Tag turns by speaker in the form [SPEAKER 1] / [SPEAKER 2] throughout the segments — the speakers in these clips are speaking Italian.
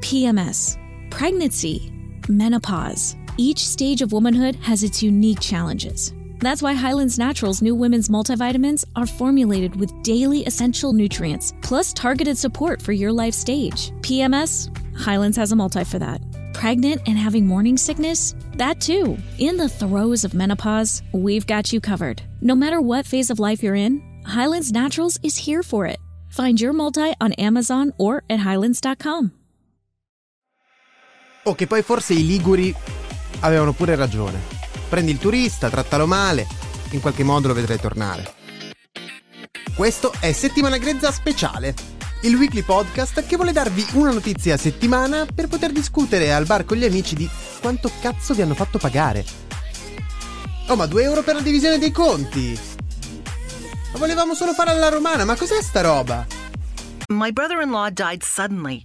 [SPEAKER 1] PMS, pregnancy, menopause. Each stage of womanhood has its unique challenges. That's why Highlands Naturals new women's multivitamins are formulated with daily essential nutrients, plus targeted support for your life stage. PMS, Highlands has a multi for that. Pregnant and having morning sickness? That too. In the throes of menopause, we've got you covered. No matter what phase of life you're in, Highlands Naturals is here for it. Find your multi on Amazon or at highlands.com.
[SPEAKER 2] O che poi forse i liguri avevano pure ragione. Prendi il turista, trattalo male, in qualche modo lo vedrai tornare. Questo è Settimana Grezza Speciale, il weekly podcast che vuole darvi una notizia a settimana per poter discutere al bar con gli amici di quanto cazzo vi hanno fatto pagare. Oh, ma 2 euro per la divisione dei conti! Ma volevamo solo fare alla romana, ma cos'è sta roba?
[SPEAKER 3] My brother in law died suddenly,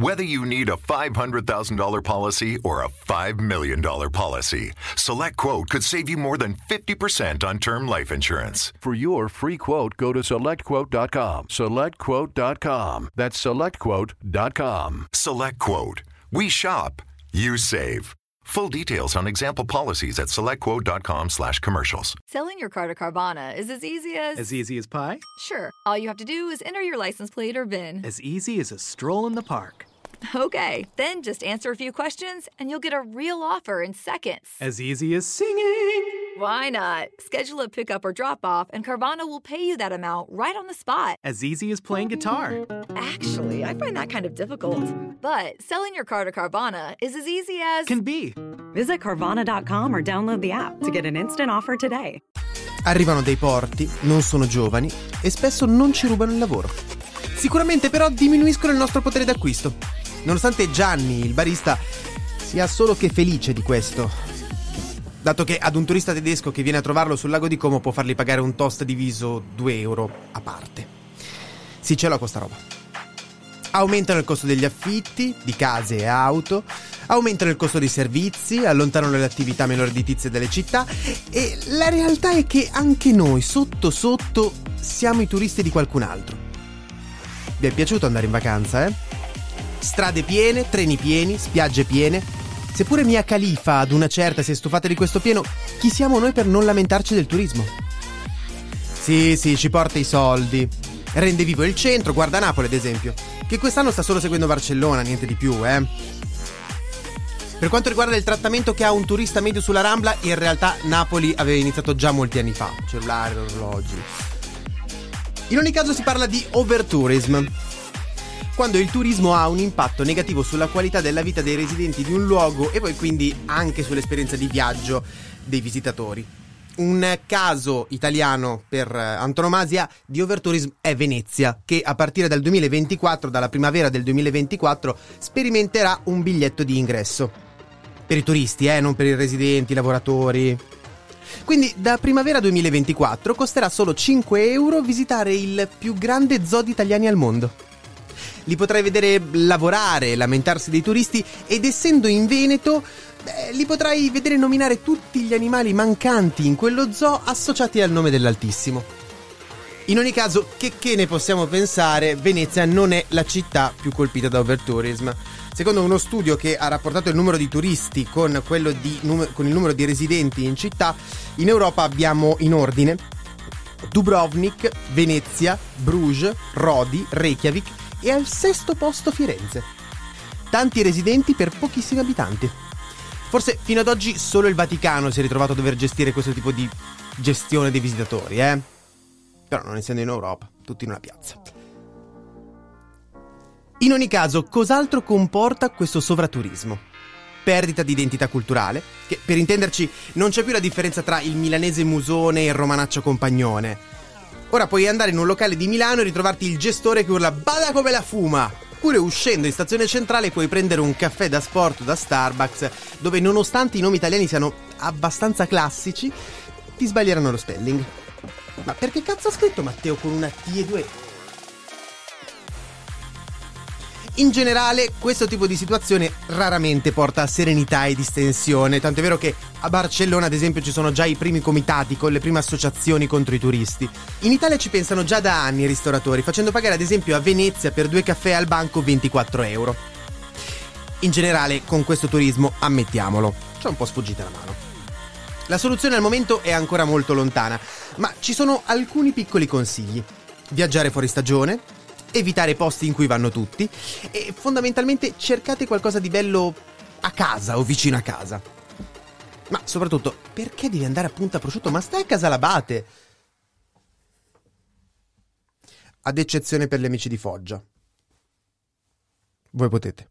[SPEAKER 4] Whether you need a $500,000 policy or a $5 million policy, SelectQuote could save you more than 50% on term life insurance.
[SPEAKER 5] For your free quote, go to selectquote.com. Selectquote.com. That's selectquote.com.
[SPEAKER 4] SelectQuote. We shop, you save. Full details on example policies at selectquote.com slash commercials.
[SPEAKER 6] Selling your car to Carvana is as easy as.
[SPEAKER 7] As easy as pie?
[SPEAKER 6] Sure. All you have to do is enter your license plate or VIN.
[SPEAKER 7] As easy as a stroll in the park.
[SPEAKER 6] Okay, then just answer a few questions and you'll get a real offer in seconds.
[SPEAKER 7] As easy as singing.
[SPEAKER 6] Why not? Schedule a pickup or drop off, and Carvana will pay you that amount right on the spot.
[SPEAKER 7] As easy as playing guitar.
[SPEAKER 6] Actually, I find that kind of difficult. But selling your car to Carvana is as easy as.
[SPEAKER 7] Can be.
[SPEAKER 8] Visit Carvana.com or download the app to get an instant offer today.
[SPEAKER 2] Arrivano dei porti, non sono giovani e spesso non ci rubano il lavoro. Sicuramente però diminuiscono il nostro potere d'acquisto. Nonostante Gianni, il barista, sia solo che felice di questo. Dato che ad un turista tedesco che viene a trovarlo sul lago di Como può fargli pagare un toast diviso 2 euro a parte. Ce l'ho questa roba. Aumentano il costo degli affitti, di case e auto, aumentano il costo dei servizi, allontanano le attività meno redditizie dalle città e la realtà è che anche noi, sotto sotto, siamo i turisti di qualcun altro. Vi è piaciuto andare in vacanza, eh? Strade piene, treni pieni, spiagge piene. Seppure Mia Khalifa ad una certa si è stufata di questo pieno, chi siamo noi per non lamentarci del turismo? Sì, sì, ci porta i soldi. Rende vivo il centro, guarda Napoli ad esempio, che quest'anno sta solo seguendo Barcellona, niente di più, eh. Per quanto riguarda il trattamento che ha un turista medio sulla Rambla, in realtà Napoli aveva iniziato già molti anni fa, cellulari, orologi. In ogni caso si parla di overtourism, quando il turismo ha un impatto negativo sulla qualità della vita dei residenti di un luogo e poi quindi anche sull'esperienza di viaggio dei visitatori. Un caso italiano per antonomasia di overtourism è Venezia, che a partire dal 2024, dalla primavera del 2024, sperimenterà un biglietto di ingresso. Per i turisti, eh, non per i residenti, i lavoratori. Quindi da primavera 2024 costerà solo 5 euro visitare il più grande zoo di italiani al mondo. Li potrai vedere lavorare, lamentarsi dei turisti ed essendo in Veneto, beh, li potrai vedere nominare tutti gli animali mancanti in quello zoo associati al nome dell'Altissimo. In ogni caso, che, che ne possiamo pensare, Venezia non è la città più colpita da overtourism. Secondo uno studio che ha rapportato il numero di turisti con, di, con il numero di residenti in città, in Europa abbiamo in ordine Dubrovnik, Venezia, Bruges, Rodi, Reykjavik e al sesto posto Firenze. Tanti residenti per pochissimi abitanti. Forse fino ad oggi solo il Vaticano si è ritrovato a dover gestire questo tipo di gestione dei visitatori, eh? Però non essendo in Europa, tutti in una piazza. In ogni caso, cos'altro comporta questo sovraturismo? Perdita di identità culturale, che per intenderci non c'è più la differenza tra il milanese musone e il romanaccio compagnone. Ora puoi andare in un locale di Milano e ritrovarti il gestore che urla Bada come la fuma! Oppure uscendo in stazione centrale puoi prendere un caffè da sport da Starbucks, dove nonostante i nomi italiani siano abbastanza classici, tutti sbaglieranno lo spelling. Ma perché cazzo ha scritto Matteo con una T e due In generale, questo tipo di situazione raramente porta a serenità e distensione, tant'è vero che a Barcellona, ad esempio, ci sono già i primi comitati con le prime associazioni contro i turisti. In Italia ci pensano già da anni i ristoratori, facendo pagare ad esempio a Venezia per due caffè al banco 24 euro. In generale, con questo turismo, ammettiamolo, c'è un po' sfuggita la mano. La soluzione al momento è ancora molto lontana, ma ci sono alcuni piccoli consigli. Viaggiare fuori stagione, evitare posti in cui vanno tutti e fondamentalmente cercate qualcosa di bello a casa o vicino a casa. Ma soprattutto, perché devi andare a Punta Prosciutto? Ma stai a casa l'abate! Ad eccezione per gli amici di Foggia. Voi potete.